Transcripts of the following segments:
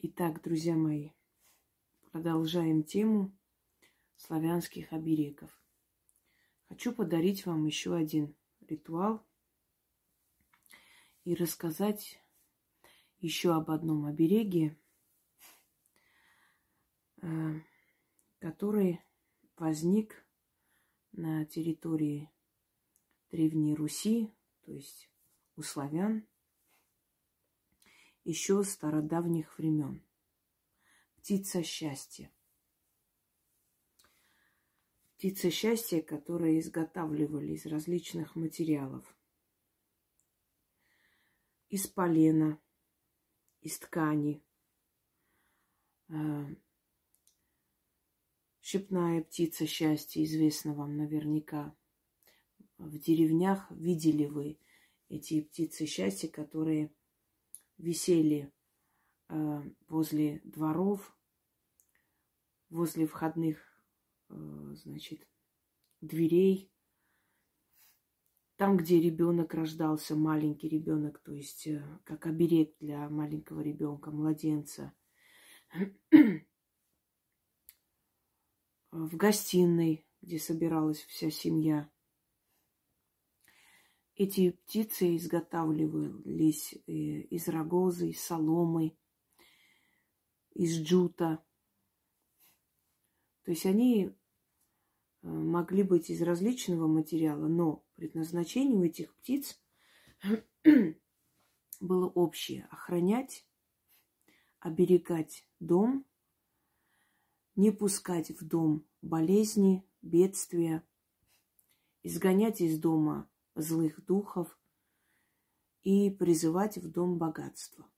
Итак, друзья мои, продолжаем тему славянских оберегов. Хочу подарить вам еще один ритуал и рассказать еще об одном обереге, э, который возник на территории Древней Руси, то есть у славян, еще стародавних времен. Птица счастья. Птица счастья, которые изготавливали из различных материалов. Из полена, из ткани, э, Щепная птица счастья, известна вам наверняка. В деревнях видели вы эти птицы счастья, которые висели э, возле дворов, возле входных, э, значит, дверей. Там, где ребенок рождался, маленький ребенок, то есть э, как оберег для маленького ребенка, младенца. в гостиной, где собиралась вся семья. Эти птицы изготавливались э, из рогозы, из соломы, из джута. То есть они э, могли быть из различного материала, но предназначение у этих птиц было общее – охранять, оберегать дом, не пускать в дом болезни, бедствия, изгонять из дома злых духов и призывать в дом богатство.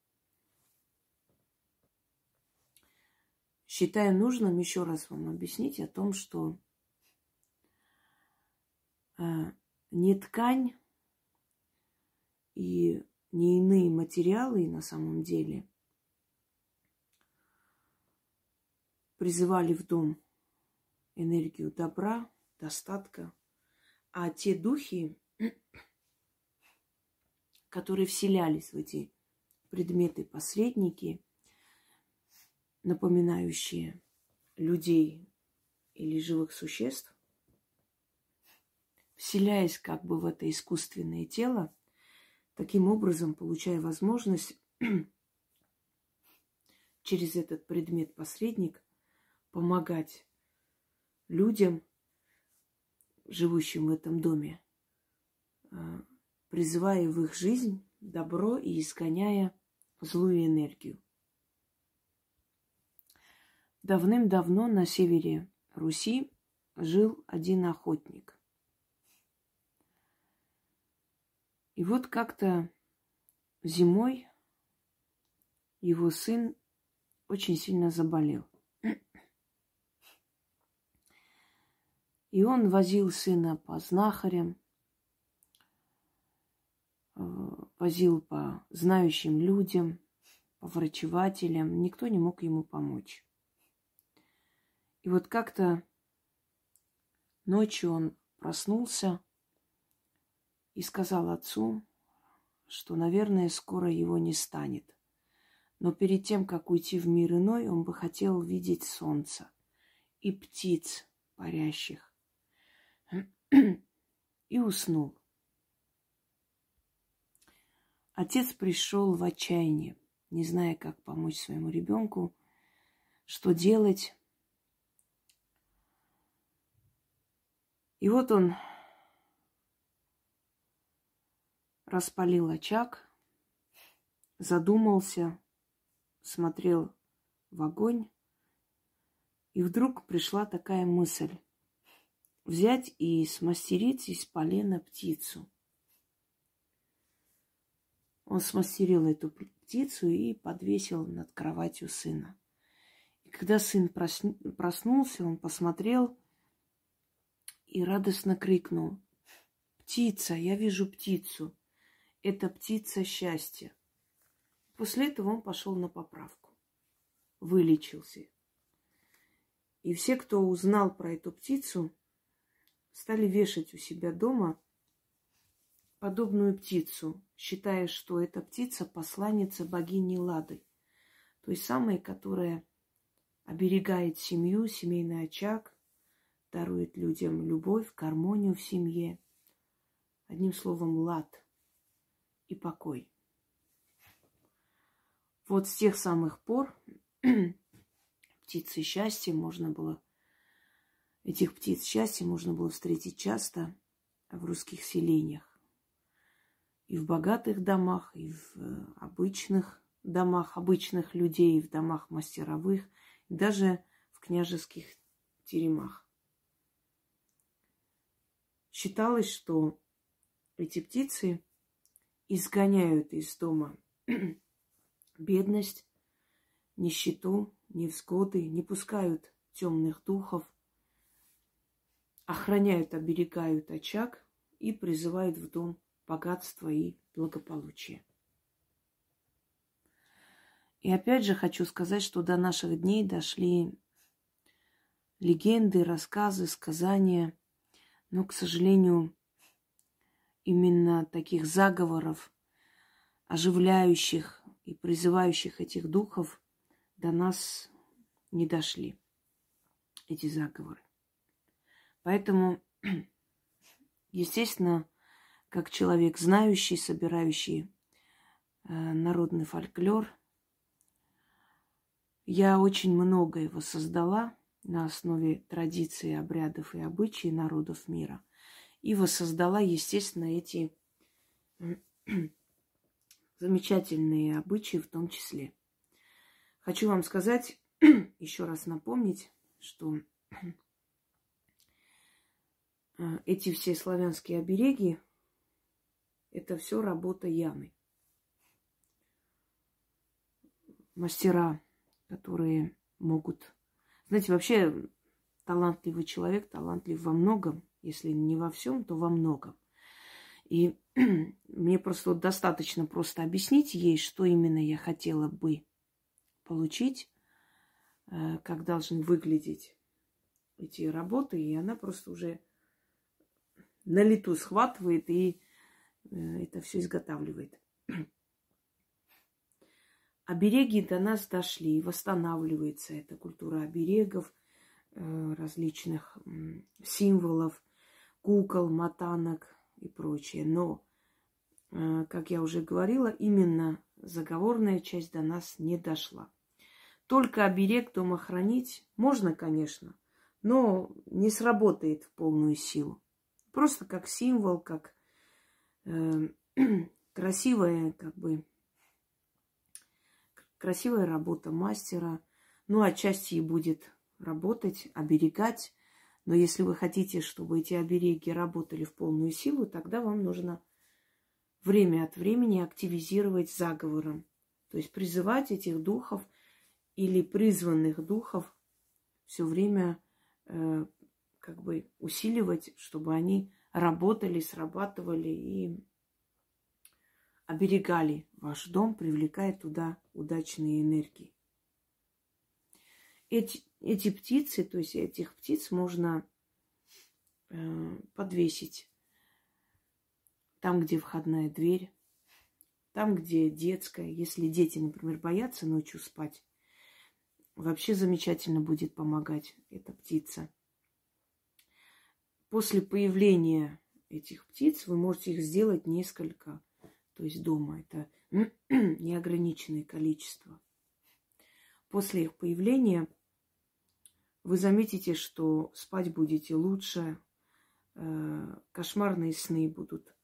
Считаю нужным еще раз вам объяснить о том, что э, не ткань и не иные материалы на самом деле призывали в дом энергию добра, достатка, а те духи, которые вселялись в эти предметы-посредники, напоминающие людей или живых существ, вселяясь как бы в это искусственное тело, таким образом получая возможность через этот предмет-посредник помогать людям, живущим в этом доме, призывая в их жизнь добро и изгоняя злую энергию. Давным-давно на севере Руси жил один охотник. И вот как-то зимой его сын очень сильно заболел. И он возил сына по знахарям, э, возил по знающим людям, по врачевателям. Никто не мог ему помочь. И вот как-то ночью он проснулся и сказал отцу, что, наверное, скоро его не станет. Но перед тем, как уйти в мир иной, он бы хотел видеть солнце и птиц парящих и уснул. Отец пришел в отчаяние, не зная, как помочь своему ребенку, что делать. И вот он распалил очаг, задумался, смотрел в огонь, и вдруг пришла такая мысль взять и смастерить из полена птицу. Он смастерил эту птицу и подвесил над кроватью сына. И когда сын проснулся, он посмотрел и радостно крикнул. «Птица! Я вижу птицу! Это птица счастья!» После этого он пошел на поправку. Вылечился. И все, кто узнал про эту птицу, стали вешать у себя дома подобную птицу, считая, что эта птица посланница богини Лады. той самой, которая оберегает семью, семейный очаг, дарует людям любовь, гармонию в семье. Одним словом, лад и покой. Вот с тех самых пор птицы счастья можно было, этих птиц счастья можно было встретить часто в русских селениях. И в богатых домах, и в э, обычных домах обычных людей, и в домах мастеровых, и даже в княжеских теремах. Считалось, что эти птицы изгоняют из дома бедность, нищету, невзгоды, не пускают темных духов, охраняют, оберегают очаг и призывают в дом богатство и благополучие. И опять же хочу сказать, что до наших дней дошли легенды, рассказы, сказания, но, к сожалению, именно таких заговоров, оживляющих и призывающих этих духов до нас не дошли, эти заговоры. Поэтому, естественно, как человек знающий, собирающий э, народный фольклор, я очень многое его создала на основе традиций, обрядов и обычаев народов мира. И воссоздала, естественно, эти замечательные обычаи в том числе. Хочу вам сказать, еще раз напомнить, что э, эти все славянские обереги – это все работа Яны. Мастера, которые могут... Знаете, вообще талантливый человек талантлив во многом, если не во всем, то во многом. И мне просто достаточно просто объяснить ей, что именно я хотела бы получить, э, как должны выглядеть эти работы, и она просто уже на лету схватывает и это все изготавливает. Обереги до нас дошли, восстанавливается эта культура оберегов, э, различных символов, кукол, матанок и прочее. Но, как я уже говорила, именно заговорная часть до нас не дошла. Только оберег дома хранить можно, конечно, но не сработает в полную силу. Просто как символ, как э, красивая, как бы, красивая работа мастера. Ну, отчасти и будет работать, оберегать. Но если вы хотите, чтобы эти обереги работали в полную силу, тогда вам нужно время от времени активизировать заговором. То есть призывать этих духов – или призванных духов все время э, как бы усиливать, чтобы они работали, срабатывали и оберегали ваш дом, привлекая туда удачные энергии. Эти, эти птицы, то есть этих птиц можно э, подвесить там, где входная дверь, там, где детская. Если дети, например, боятся ночью спать, Вообще замечательно будет помогать эта птица. После появления этих птиц вы можете их сделать несколько, то есть дома. Это неограниченное количество. После их появления вы заметите, что спать будете лучше, э, кошмарные сны будут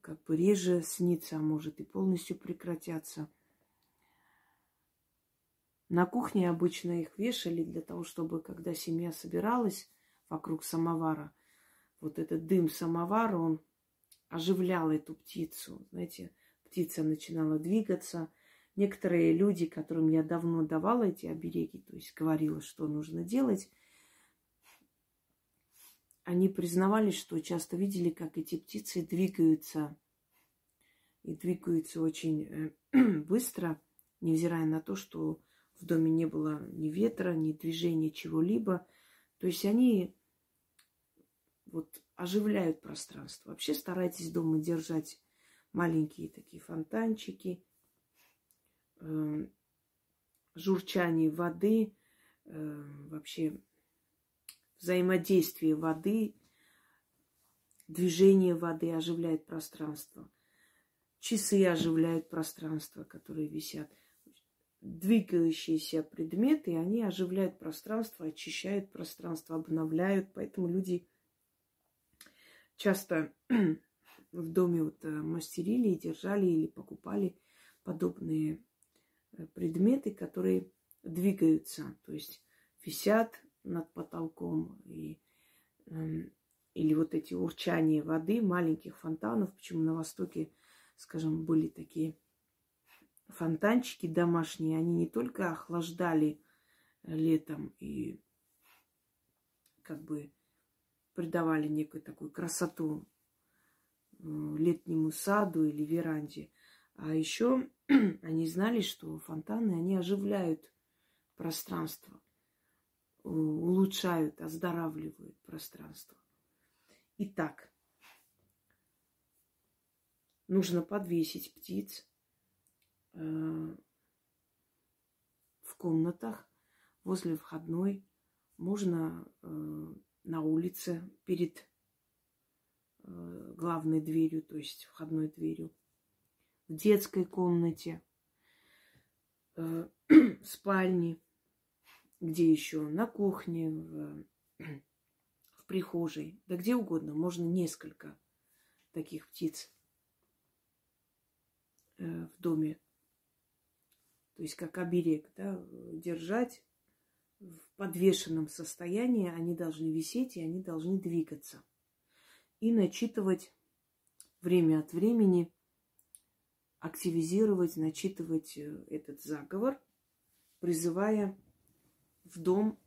как бы реже сниться, а может и полностью прекратятся – на кухне обычно их вешали для того, чтобы, когда семья собиралась вокруг самовара, вот этот дым самовара, он оживлял эту птицу. Знаете, птица начинала двигаться. Некоторые люди, которым я давно давала эти обереги, то есть говорила, что нужно делать, они признавались, что часто видели, как эти птицы двигаются и двигаются очень э, быстро, невзирая на то, что в доме не было ни ветра, ни движения чего-либо. То есть они вот оживляют пространство. Вообще старайтесь дома держать маленькие такие фонтанчики, э, журчание воды, э, вообще взаимодействие воды, движение воды оживляет пространство. Часы оживляют пространство, которые висят. Двигающиеся предметы, они оживляют пространство, очищают пространство, обновляют. Поэтому люди часто в доме вот э, мастерили и держали или покупали подобные э, предметы, которые двигаются, то есть висят над потолком и, э, или вот эти урчания воды, маленьких фонтанов, почему на Востоке, скажем, были такие фонтанчики домашние, они не только охлаждали летом и как бы придавали некую такую красоту летнему саду или веранде. А еще они знали, что фонтаны, они оживляют пространство, улучшают, оздоравливают пространство. Итак, нужно подвесить птиц э, в комнатах возле входной. Можно э, на улице перед э, главной дверью, то есть входной дверью, в детской комнате, э, в спальне, где еще, на кухне, в, в прихожей, да где угодно, можно несколько таких птиц э, в доме. То есть как оберег, да, держать в подвешенном состоянии, они должны висеть и они должны двигаться. И начитывать время от времени, активизировать, начитывать э, этот заговор, призывая в дом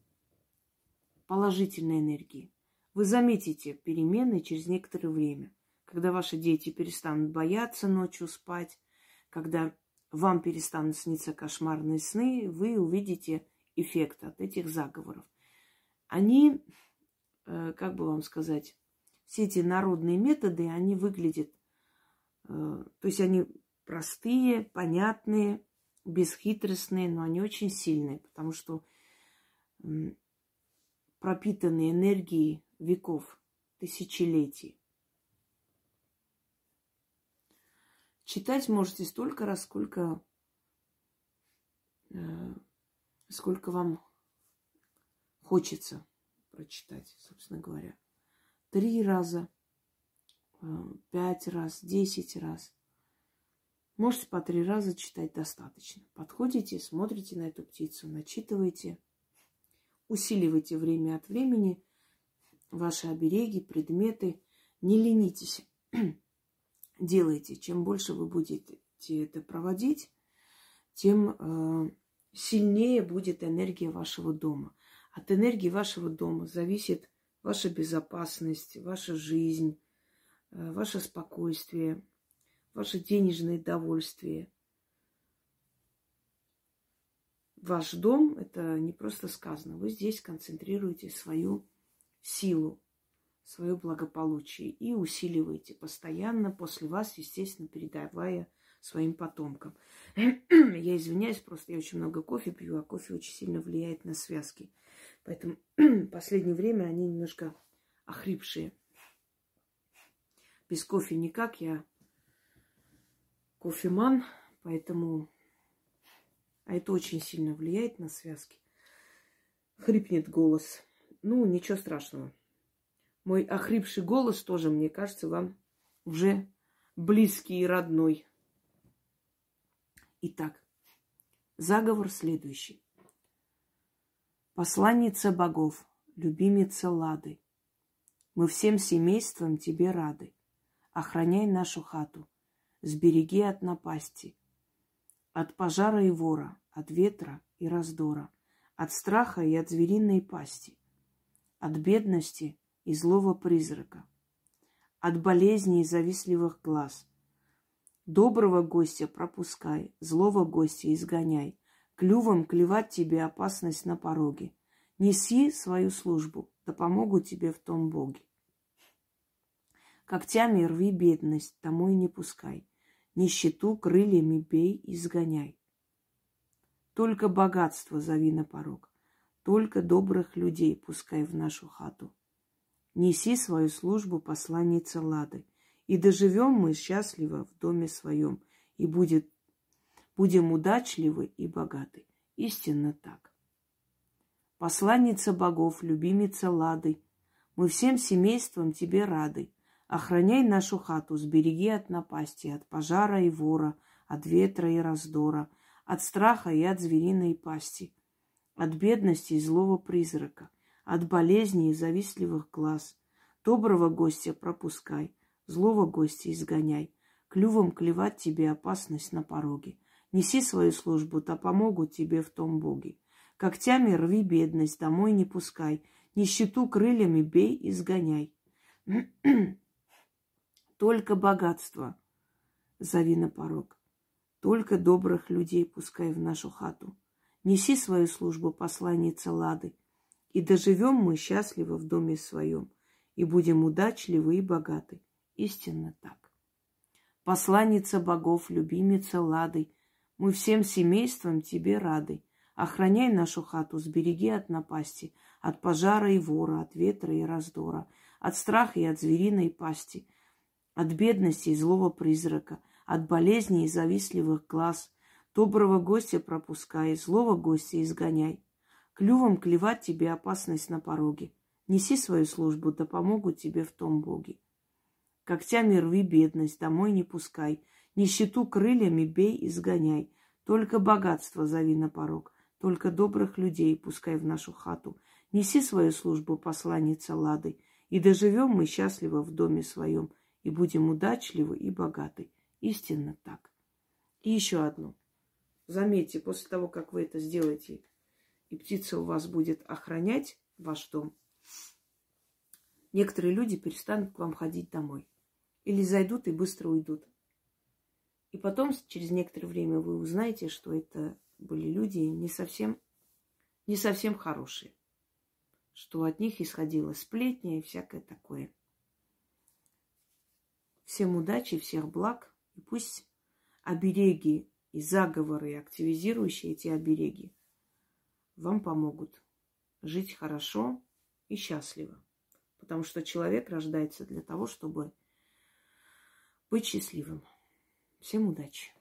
положительной энергии. Вы заметите перемены через некоторое время, когда ваши дети перестанут бояться ночью спать, когда вам перестанут сниться кошмарные сны, вы увидите эффект от этих заговоров. Они, э, как бы вам сказать, все эти народные методы, они выглядят, э, то есть они простые, понятные, бесхитростные, но они очень сильные, потому что пропитаны энергией веков, тысячелетий. Читать можете столько раз, сколько э, сколько вам хочется прочитать, собственно говоря. Три раза, э, пять раз, десять раз. Можете по три раза читать достаточно. Подходите, смотрите на эту птицу, начитываете, усиливайте время от времени ваши обереги, предметы. Не ленитесь. Делайте. Чем больше вы будете это проводить, тем э, сильнее будет энергия вашего дома. От энергии вашего дома зависит ваша безопасность, ваша жизнь, э, ваше спокойствие, ваше денежное довольствие. Ваш дом – это не просто сказано. Вы здесь концентрируете свою силу, свое благополучие и усиливаете постоянно после вас, естественно, передавая своим потомкам. я извиняюсь, просто я очень много кофе пью, а кофе очень сильно влияет на связки. Поэтому последнее время они немножко охрипшие. Без кофе никак, я кофеман, поэтому... А это очень сильно влияет на связки. Хрипнет голос. Ну, ничего страшного. Мой охрипший голос тоже, мне кажется, вам уже близкий и родной. Итак, заговор следующий. Посланница богов, любимица Лады, мы всем семейством тебе рады. Охраняй нашу хату, сбереги от напасти, от пожара и вора, от ветра и раздора, от страха и от звериной пасти, от бедности и злого призрака, от болезней и завистливых глаз – Доброго гостя пропускай, злого гостя изгоняй. Клювом клевать тебе опасность на пороге. Неси свою службу, да помогут тебе в том боги. Когтями рви бедность, домой не пускай. Нищету крыльями бей, изгоняй. Только богатство зови на порог, только добрых людей пускай в нашу хату. Неси свою службу посланница Лады, и доживем мы счастливо в доме своем, и будет, будем удачливы и богаты. Истинно так. Посланница богов, любимица Лады, мы всем семейством тебе рады. Охраняй нашу хату, сбереги от напасти, от пожара и вора, от ветра и раздора, от страха и от звериной пасти, от бедности и злого призрака, от болезни и завистливых глаз. Доброго гостя пропускай, злого гостя изгоняй, клювом клевать тебе опасность на пороге. Неси свою службу, да помогут тебе в том боги. Когтями рви бедность, домой не пускай, нищету крыльями бей и сгоняй. Только богатство зови на порог. Только добрых людей пускай в нашу хату. Неси свою службу, посланница Лады, и доживем мы счастливо в доме своем, и будем удачливы и богаты. Истинно так. Посланница богов, любимица Лады, мы всем семейством тебе рады. Охраняй нашу хату, сбереги от напасти, от пожара и вора, от ветра и раздора, от страха и от звериной пасти – от бедности и злого призрака, от болезней и завистливых глаз. Доброго гостя пропускай, злого гостя изгоняй. Клювом клевать тебе опасность на пороге. Неси свою службу, да помогут тебе в том боги. Когтями рви бедность, домой не пускай. Нищету крыльями бей и сгоняй. Только богатство зови на порог, только добрых людей пускай в нашу хату. Неси свою службу, посланница Лады, и доживем мы счастливо в доме своем – и будем удачливы и богаты. Истинно так. И еще одно. Заметьте, после того, как вы это сделаете, и птица у вас будет охранять ваш дом, некоторые люди перестанут к вам ходить домой. Или зайдут и быстро уйдут. И потом, через некоторое время, вы узнаете, что это были люди не совсем, не совсем хорошие. Что от них исходила сплетня и всякое такое. Всем удачи, всех благ. И пусть обереги и заговоры, активизирующие эти обереги, вам помогут жить хорошо и счастливо. Потому что человек рождается для того, чтобы быть счастливым. Всем удачи!